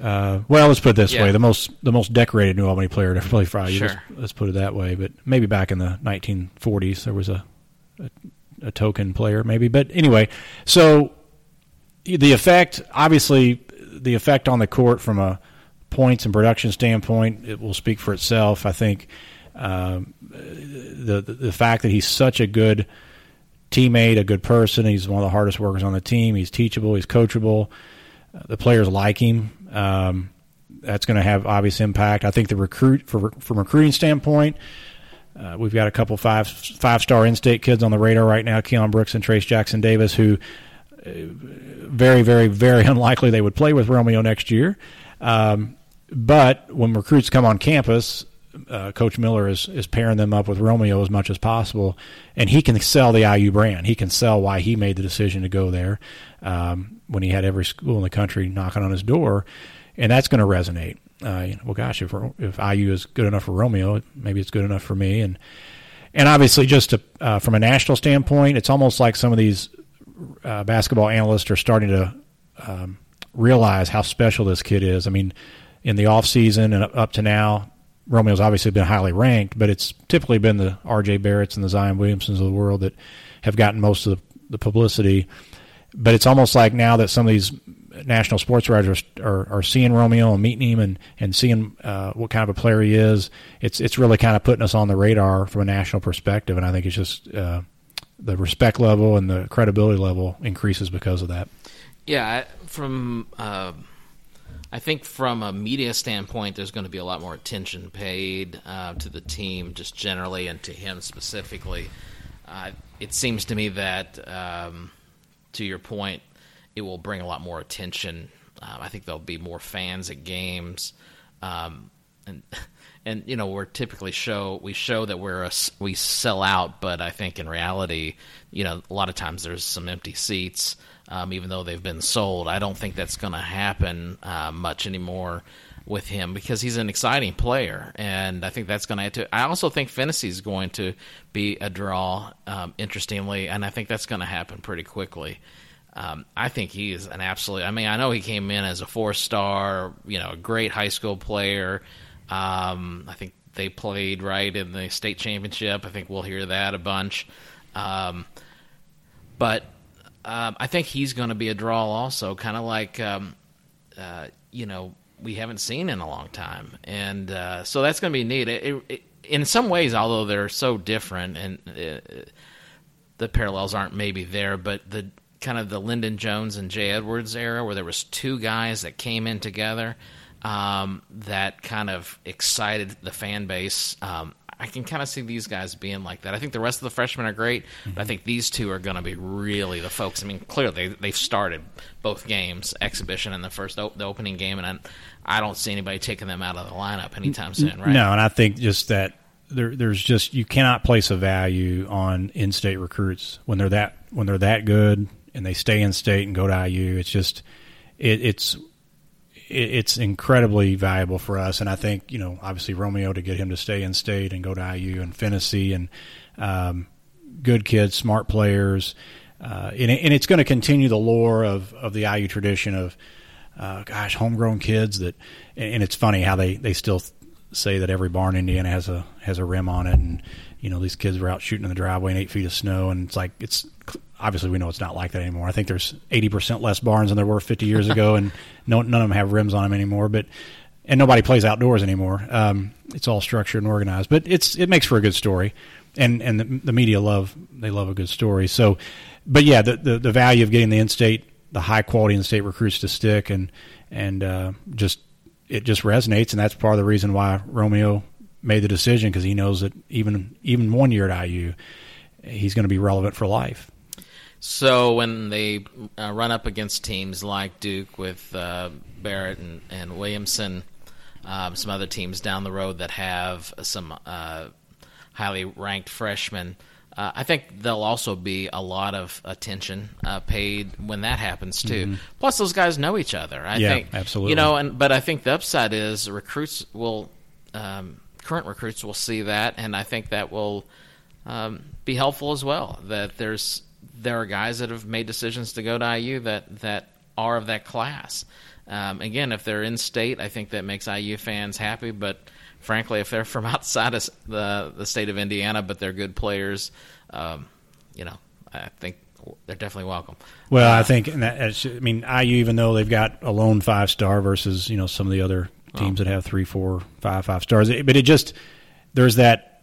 Uh, well, let's put it this Yeah. way: the most the most decorated New Albany player to ever play for IU. Sure. Let's, let's put it that way. But maybe back in the 1940s, there was a a, a token player, maybe. But anyway, so the effect, obviously, the effect on the court from a points and production standpoint, it will speak for itself. I think um, the, the the fact that he's such a good teammate, a good person. He's one of the hardest workers on the team. He's teachable. He's coachable. Uh, the players like him. Um, that's going to have obvious impact. I think the recruit for from recruiting standpoint, uh, we've got a couple five five star in state kids on the radar right now. Keion Brooks and Trayce Jackson Davis, who uh, very very very unlikely they would play with Romeo next year. Um, but when recruits come on campus, uh, Coach Miller is, is pairing them up with Romeo as much as possible, and he can sell the IU brand. He can sell why he made the decision to go there um, when he had every school in the country knocking on his door, and that's going to resonate. Uh, you know, well, gosh, if if IU is good enough for Romeo, maybe it's good enough for me, and and obviously, just to, uh, from a national standpoint, it's almost like some of these uh, basketball analysts are starting to um, realize how special this kid is. I mean, in the off season and up to now, Romeo's obviously been highly ranked, but it's typically been the R.J. Barretts and the Zion Williamsons of the world that have gotten most of the, the publicity. But it's almost like now that some of these national sports writers are, are, seeing Romeo and meeting him and and seeing uh, what kind of a player he is. It's it's really kind of putting us on the radar from a national perspective, and I think it's just uh, the respect level and the credibility level increases because of that. Yeah, from uh, I think from a media standpoint, there's going to be a lot more attention paid uh, to the team, just generally, and to him specifically. Uh, it seems to me that, um, to your point, it will bring a lot more attention. Um, I think there'll be more fans at games, um, and and you know we're typically show we show that we're a we sell out, but I think in reality, you know, a lot of times there's some empty seats, um, even though they've been sold. I don't think that's going to happen uh, much anymore with him because he's an exciting player, and I think that's going to add to. I also think Finney is going to be a draw, um, interestingly, and I think that's going to happen pretty quickly. Um, I think he is an absolute. I mean, I know he came in as a four star, you know, a great high school player. Um, I think they played right in the state championship. I think we'll hear that a bunch. Um, but um, I think he's going to be a draw also, kind of like, um, uh, you know, we haven't seen in a long time. And uh, so that's going to be neat. It, it, in some ways, although they're so different and uh, the parallels aren't maybe there, but the kind of the Lyndon Jones and Jay Edwards era where there was two guys that came in together um, that kind of excited the fan base. Um, I can kind of see these guys being like that. I think the rest of the freshmen are great, but I mm-hmm. think these two are going to be really the folks. I mean, clearly they, they've started both games, exhibition and the first op- the opening game, and I, I don't see anybody taking them out of the lineup anytime soon. Right? No, and I think just that there, there's just you cannot place a value on in-state recruits when they're that when they're that good and they stay in state and go to IU. It's just it, it's it's incredibly valuable for us. And I think, you know, obviously Romeo to get him to stay in state and go to IU and Finney and um, good kids, smart players. Uh, and, and, it's going to continue the lore of, of the IU tradition of, uh, gosh, homegrown kids that, and it's funny how they, they still say that every barn in Indiana has a, has a rim on it. And, you know, these kids were out shooting in the driveway in eight feet of snow. And it's like, it's obviously we know it's not like that anymore. I think there's 80% less barns than there were 50 years ago, and no, none of them have rims on them anymore. But and nobody plays outdoors anymore. Um, it's all structured and organized, but it's it makes for a good story, and and the, the media love they love a good story. So, but yeah, the, the, the value of getting the in-state, the high quality in-state recruits to stick, and and uh, just it just resonates, and that's part of the reason why Romeo made the decision because he knows that even even one year at IU, he's going to be relevant for life. So when they uh, run up against teams like Duke with uh, Barrett and, and Williamson, um, some other teams down the road that have some uh, highly ranked freshmen, uh, I think there'll also be a lot of attention uh, paid when that happens too. Mm-hmm. Plus, those guys know each other. I yeah, think absolutely. You know, and but I think the upside is recruits will um, current recruits will see that, and I think that will um, be helpful as well. That there's there are guys that have made decisions to go to IU that that are of that class. Um, again, if they're in state, I think that makes IU fans happy. But frankly, if they're from outside of the the state of Indiana, but they're good players, um, you know, I think they're definitely welcome. Well, uh, I think, that, I mean, IU, even though they've got a lone five star versus you know some of the other teams that have three, four, five, five stars, but it just there's that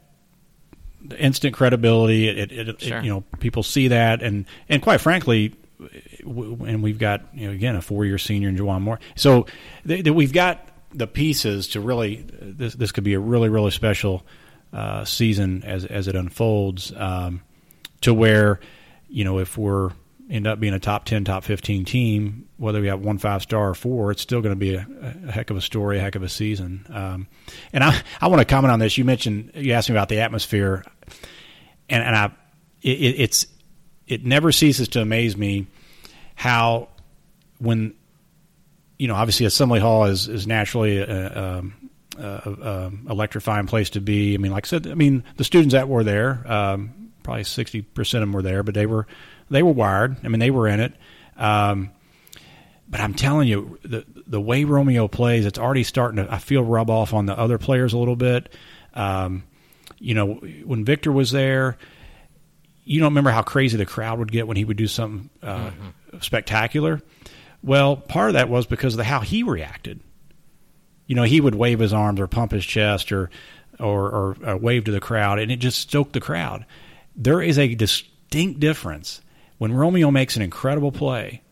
instant credibility. It, it, sure. it, you know, people see that, and and quite frankly, and we've got you know again a four year senior in Juwan Moore, so th- th- we've got the pieces to really this this could be a really really special uh, season as as it unfolds um, to where you know if we're end up being a top 10 top 15 team whether we have one five star or four it's still going to be a, a, heck of a story a heck of a season. Um, and i i want to comment on this. You mentioned you asked me about the atmosphere and and i it, it's it never ceases to amaze me how when you know obviously assembly hall is is naturally a, a, a, electrifying place to be. I mean like i said i mean the students that were there um, probably 60% of them were there but they were they were wired. I mean, they were in it. Um, but I'm telling you, the the way Romeo plays, it's already starting to. I feel rub off on the other players a little bit. Um, you know, when Victor was there, you don't remember how crazy the crowd would get when he would do something uh, mm-hmm. spectacular. Well, part of that was because of the, how he reacted. You know, he would wave his arms or pump his chest or or, or, or wave to the crowd, and it just stoked the crowd. There is a distinct difference when Romeo makes an incredible play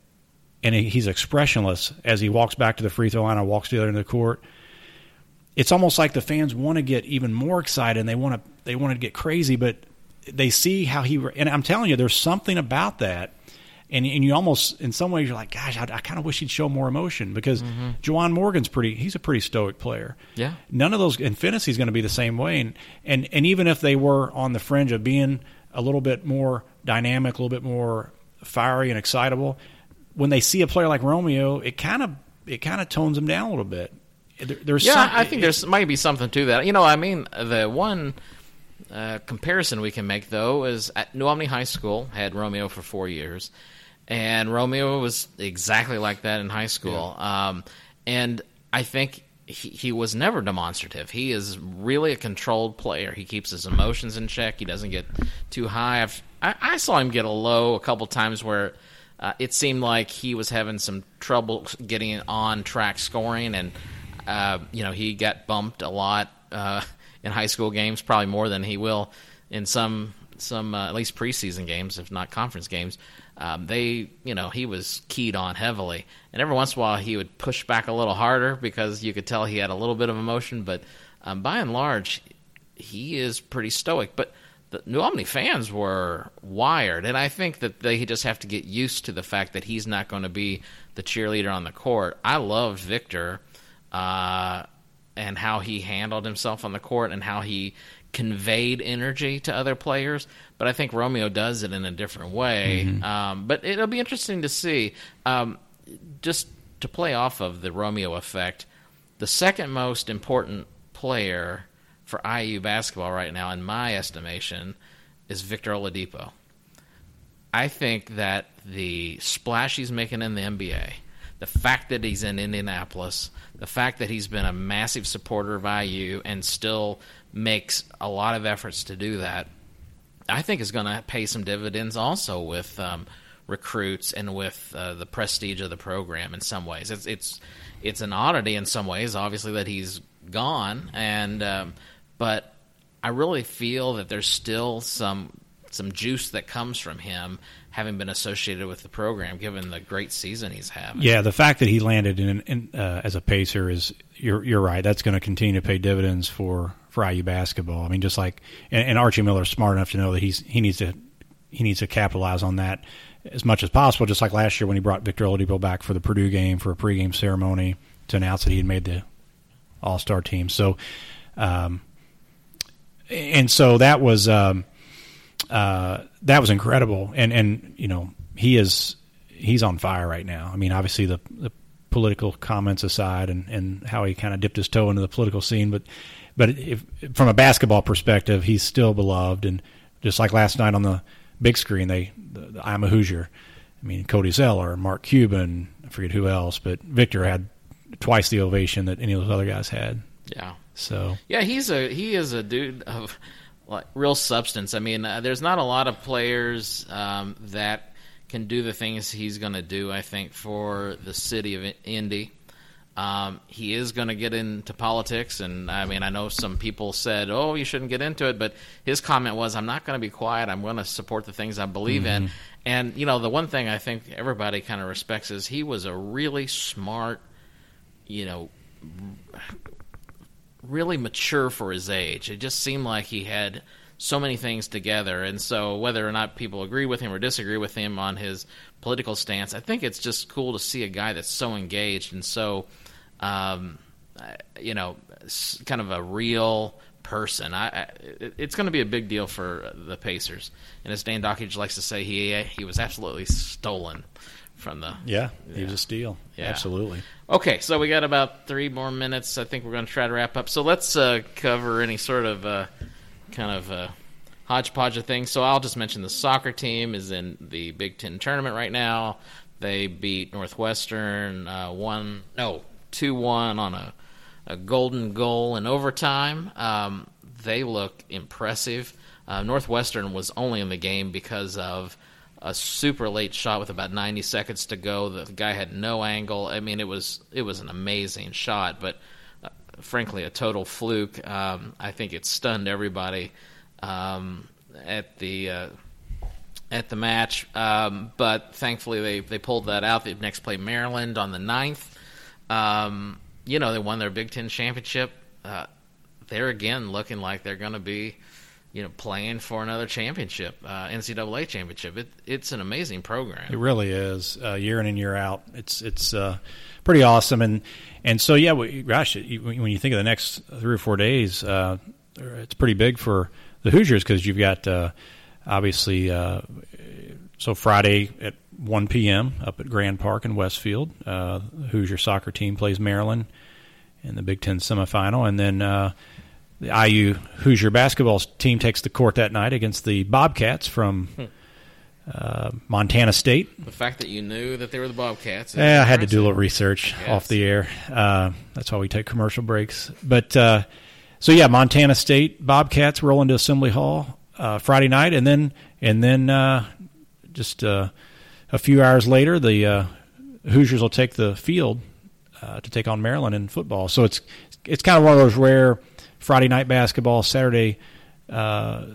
and he's expressionless as he walks back to the free throw line or walks to the other end of the court, it's almost like the fans want to get even more excited and they want to they want to get crazy, but they see how he and I'm telling you, there's something about that. And, and you almost, in some ways, you're like, gosh, I, I kind of wish he'd show more emotion because mm-hmm. Juwan Morgan's pretty. He's a pretty stoic player. Yeah. None of those, and Phinisee's going to be the same way. And, and and even if they were on the fringe of being a little bit more dynamic, a little bit more fiery and excitable. When they see a player like Romeo, it kind of it kind of tones them down a little bit. There, there's yeah, some, I think there's might be something to that. You know, I mean, the one uh, comparison we can make though is at New Albany High School had Romeo for four years, and Romeo was exactly like that in high school. Yeah. Um, and I think he, he was never demonstrative. He is really a controlled player. He keeps his emotions in check. He doesn't get too high. I've, I, I saw him get a low a couple times where uh, it seemed like he was having some trouble getting on track scoring, and uh, you know he got bumped a lot uh, in high school games, probably more than he will in some some uh, at least preseason games, if not conference games um, they, you know, he was keyed on heavily. And every once in a while, he would push back a little harder because you could tell he had a little bit of emotion. But um, by and large, he is pretty stoic. But the New Albany fans were wired, and I think that they just have to get used to the fact that he's not going to be the cheerleader on the court. I loved Victor uh, and how he handled himself on the court and how he conveyed energy to other players. But I think Romeo does it in a different way. Mm-hmm. Um, but it'll be interesting to see. Um, just to play off of the Romeo effect, the second most important player for IU basketball right now, in my estimation, is Victor Oladipo. I think that the splash he's making in the NBA, the fact that he's in Indianapolis, the fact that he's been a massive supporter of IU and still makes a lot of efforts to do that, I think is going to pay some dividends also with um, recruits and with uh, the prestige of the program. In some ways, it's it's it's an oddity in some ways, obviously that he's gone, and um, but I really feel that there's still some some juice that comes from him having been associated with the program, given the great season he's having. Yeah, the fact that he landed in, in uh, as a pacer is you're you're right. That's going to continue to pay dividends for IU basketball. I mean, just like and, and Archie is smart enough to know that he's he needs to he needs to capitalize on that as much as possible. Just like last year when he brought Victor Oladipo back for the Purdue game for a pregame ceremony to announce that he had made the All Star team. So. Um, and so that was um, uh, that was incredible. And and you know he is he's on fire right now. I mean, obviously the, the political comments aside, and and how he kind of dipped his toe into the political scene, but but if, from a basketball perspective, he's still beloved. And just like last night on the big screen, they the, the I'm a Hoosier. I mean, Cody Zeller, Mark Cuban, I forget who else, but Victor had twice the ovation that any of those other guys had. Yeah. So yeah, he's a he is a dude of like real substance. I mean, uh, there's not a lot of players um, that can do the things he's going to do. I think for the city of Indy. Um, he is going to get into politics, and I mean, I know some people said, "Oh, you shouldn't get into it," but his comment was, "I'm not going to be quiet. I'm going to support the things I believe mm-hmm. in." And you know, the one thing I think everybody kind of respects is he was a really smart, you know, really mature for his age. It just seemed like he had so many things together. And so, whether or not people agree with him or disagree with him on his political stance, I think it's just cool to see a guy that's so engaged and so, um, you know, kind of a real person. I, I it's going to be a big deal for the Pacers. And as Dan Dakich likes to say, he he was absolutely stolen from the. Yeah, he yeah. was a steal. Yeah. Absolutely. Okay, so we got about three more minutes. I think we're going to try to wrap up. So let's uh, cover any sort of uh, kind of uh, hodgepodge of things. So I'll just mention the soccer team is in the Big Ten tournament right now. They beat Northwestern uh, one no two one on a, a golden goal in overtime. Um, they look impressive. Uh, Northwestern was only in the game because of a super late shot with about 90 seconds to go. The guy had no angle. I mean, it was it was an amazing shot, but uh, frankly, a total fluke. Um, I think it stunned everybody um, at the uh, at the match. Um, but thankfully, they they pulled that out. They next play Maryland on the 9th. Um, you know, they won their Big Ten championship. Uh, they're again looking like they're going to be you know, playing for another championship, uh, NCAA championship. It, it's an amazing program. It really is, uh, year in and year out. It's it's uh, pretty awesome, and and so yeah, we, gosh, when you think of the next three or four days, uh, it's pretty big for the Hoosiers because you've got uh, obviously so Friday at 1 p.m. up at Grand Park in Westfield, the Hoosier soccer team plays Maryland in the Big Ten semifinal, and then the IU Hoosier basketball team takes the court that night against the Bobcats from hmm. uh, Montana State. The fact that you knew that they were the Bobcats. Yeah, I had to do a little research yes. off the air. Uh, that's why we take commercial breaks. But uh, so yeah, Montana State Bobcats roll into Assembly Hall uh, Friday night, and then and then uh, just uh, a few hours later, the Hoosiers will take the field to take on Maryland in football. So it's it's kind of one of those rare Friday night basketball, Saturday uh,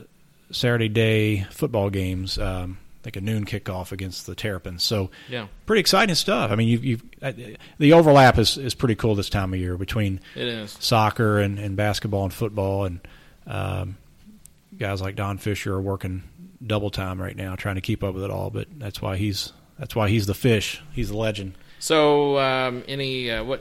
Saturday day football games. Um, like a noon kickoff against the Terrapins. So, yeah, pretty exciting stuff. I mean, you've, you've uh, the overlap is, is pretty cool this time of year between it is soccer and, and basketball and football, and um, guys like Don Fisher are working double time right now trying to keep up with it all. But that's why he's that's why he's the fish. He's the legend. So, um, any uh, what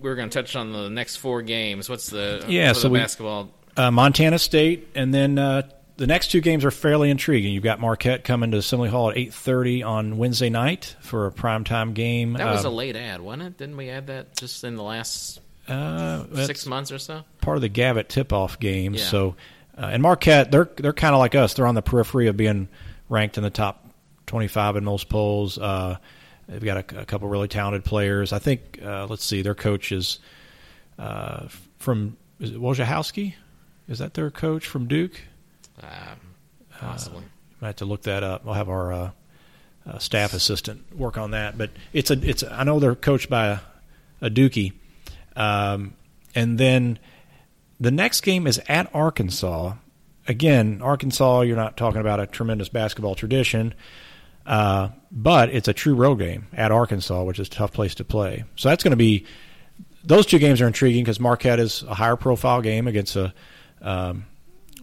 we're going to touch on the next four games. What's the yeah? so the we, basketball. Uh, Montana State, and then uh, the next two games are fairly intriguing. You've got Marquette coming to Assembly Hall at eight thirty on Wednesday night for a primetime game. That was a late ad, wasn't it? Didn't we add that just in the last uh, six months or so? Part of the Gavitt tip-off game. Yeah. So, uh, and Marquette, they're they're kind of like us. They're on the periphery of being ranked in the top twenty-five in most polls. Uh, they've got a, a, couple really talented players. I think. Uh, let's see, their coach is uh, from is it Wojciechowski? Is that their coach from Duke? Um, possibly. I have to look that up. I'll have our uh, uh, staff assistant work on that. But it's a it's I know they're coached by a, a Dookie, um, and then the next game is at Arkansas. Again, Arkansas, you're not talking about a tremendous basketball tradition, uh, but it's a true road game at Arkansas, which is a tough place to play. So that's going to be those two games are intriguing because Marquette is a higher profile game against a um,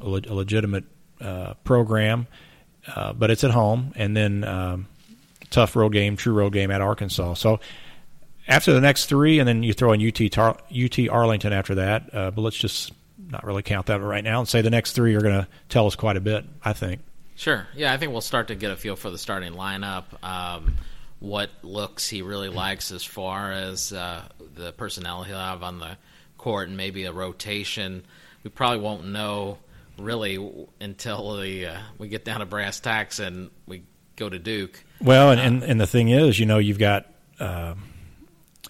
a, a legitimate uh, program, uh, but it's at home, and then um, tough road game, true road game at Arkansas. So after the next three, and then you throw in UT Tar- UT Arlington after that. Uh, but let's just not really count that right now and say the next three are going to tell us quite a bit. I think. Sure. Yeah, I think we'll start to get a feel for the starting lineup. Um, what looks he really likes as far as uh, the personnel he'll have on the court, and maybe a rotation. We probably won't know really until the uh, we get down to brass tacks and we go to Duke. Well, and, and, and the thing is, you know, you've got uh,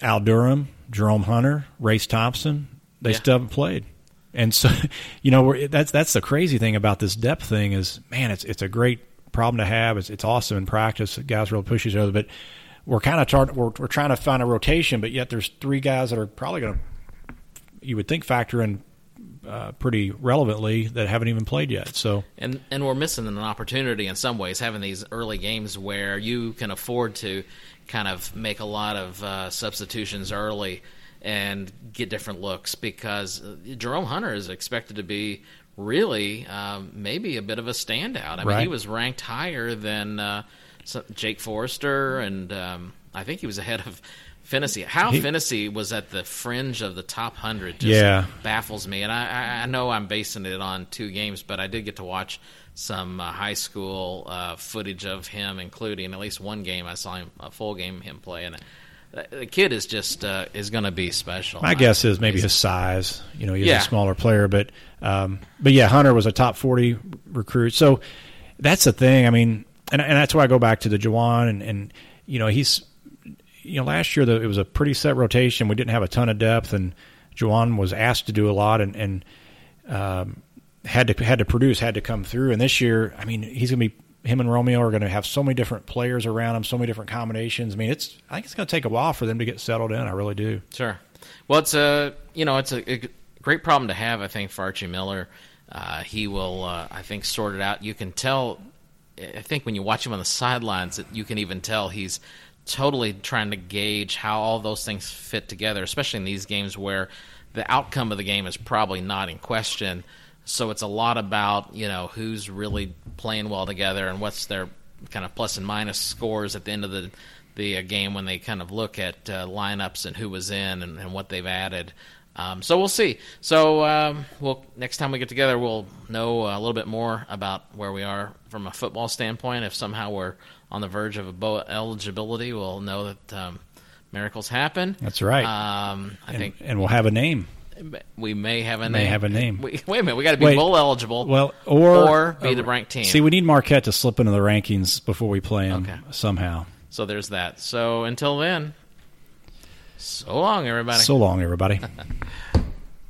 Al Durham, Jerome Hunter, Race Thompson. They Yeah. still haven't played, and so you know we're, that's that's the crazy thing about this depth thing is, man, it's it's a great problem to have. It's it's awesome in practice. Guys really push each other, but we're kind of tar- we're we're trying to find a rotation, but yet there's three guys that are probably going to you would think factor in uh, pretty relevantly that haven't even played yet. So And and we're missing an opportunity in some ways having these early games where you can afford to kind of make a lot of uh, substitutions early and get different looks because uh, Jerome Hunter is expected to be really um, maybe a bit of a standout. I mean, he was ranked higher than uh, Jake Forrester, and um, I think he was ahead of. Finney. How He- was at the fringe of the top hundred just Yeah. baffles me. And I, I, I know I'm basing it on two games, but I did get to watch some uh, high school uh, footage of him, including at least one game I saw him a full game him play, and uh, the kid is just uh, is going to be special. My guess is maybe his size. You know, he's Yeah. a smaller player, but um, but yeah, Hunter was a top forty recruit. So that's the thing. I mean, and and that's why I go back to the Juwan and and you know he's you know last year the, it was a pretty set rotation. We didn't have a ton of depth, and Juwan was asked to do a lot and and um, had to had to produce, had to come through. And this year, I mean, he's going to be him and Romeo are going to have so many different players around him, so many different combinations. I mean, it's I think it's going to take a while for them to get settled in. I really do. Sure. Well, it's a you know it's a, a great problem to have. I think for Archie Miller, uh, he will uh, I think sort it out. You can tell. I think when you watch him on the sidelines, you can even tell he's totally trying to gauge how all those things fit together, especially in these games where the outcome of the game is probably not in question. So it's a lot about you know who's really playing well together and what's their kind of plus and minus scores at the end of the the uh, game when they kind of look at uh, lineups and who was in and, and what they've added. Um, so we'll see. So um, we'll next time we get together, we'll know a little bit more about where we are from a football standpoint. If somehow we're on the verge of a BOA eligibility, we'll know that um, miracles happen. That's right. Um, I and, think and we'll have a name. we may have a May name. have a name. We, wait a minute, we got to be Wait. bowl eligible. Well, or Or be the ranked team. See, we need Marquette to slip into the rankings before we play them Okay. somehow. so there's that. So until then, so long, everybody. So long, everybody.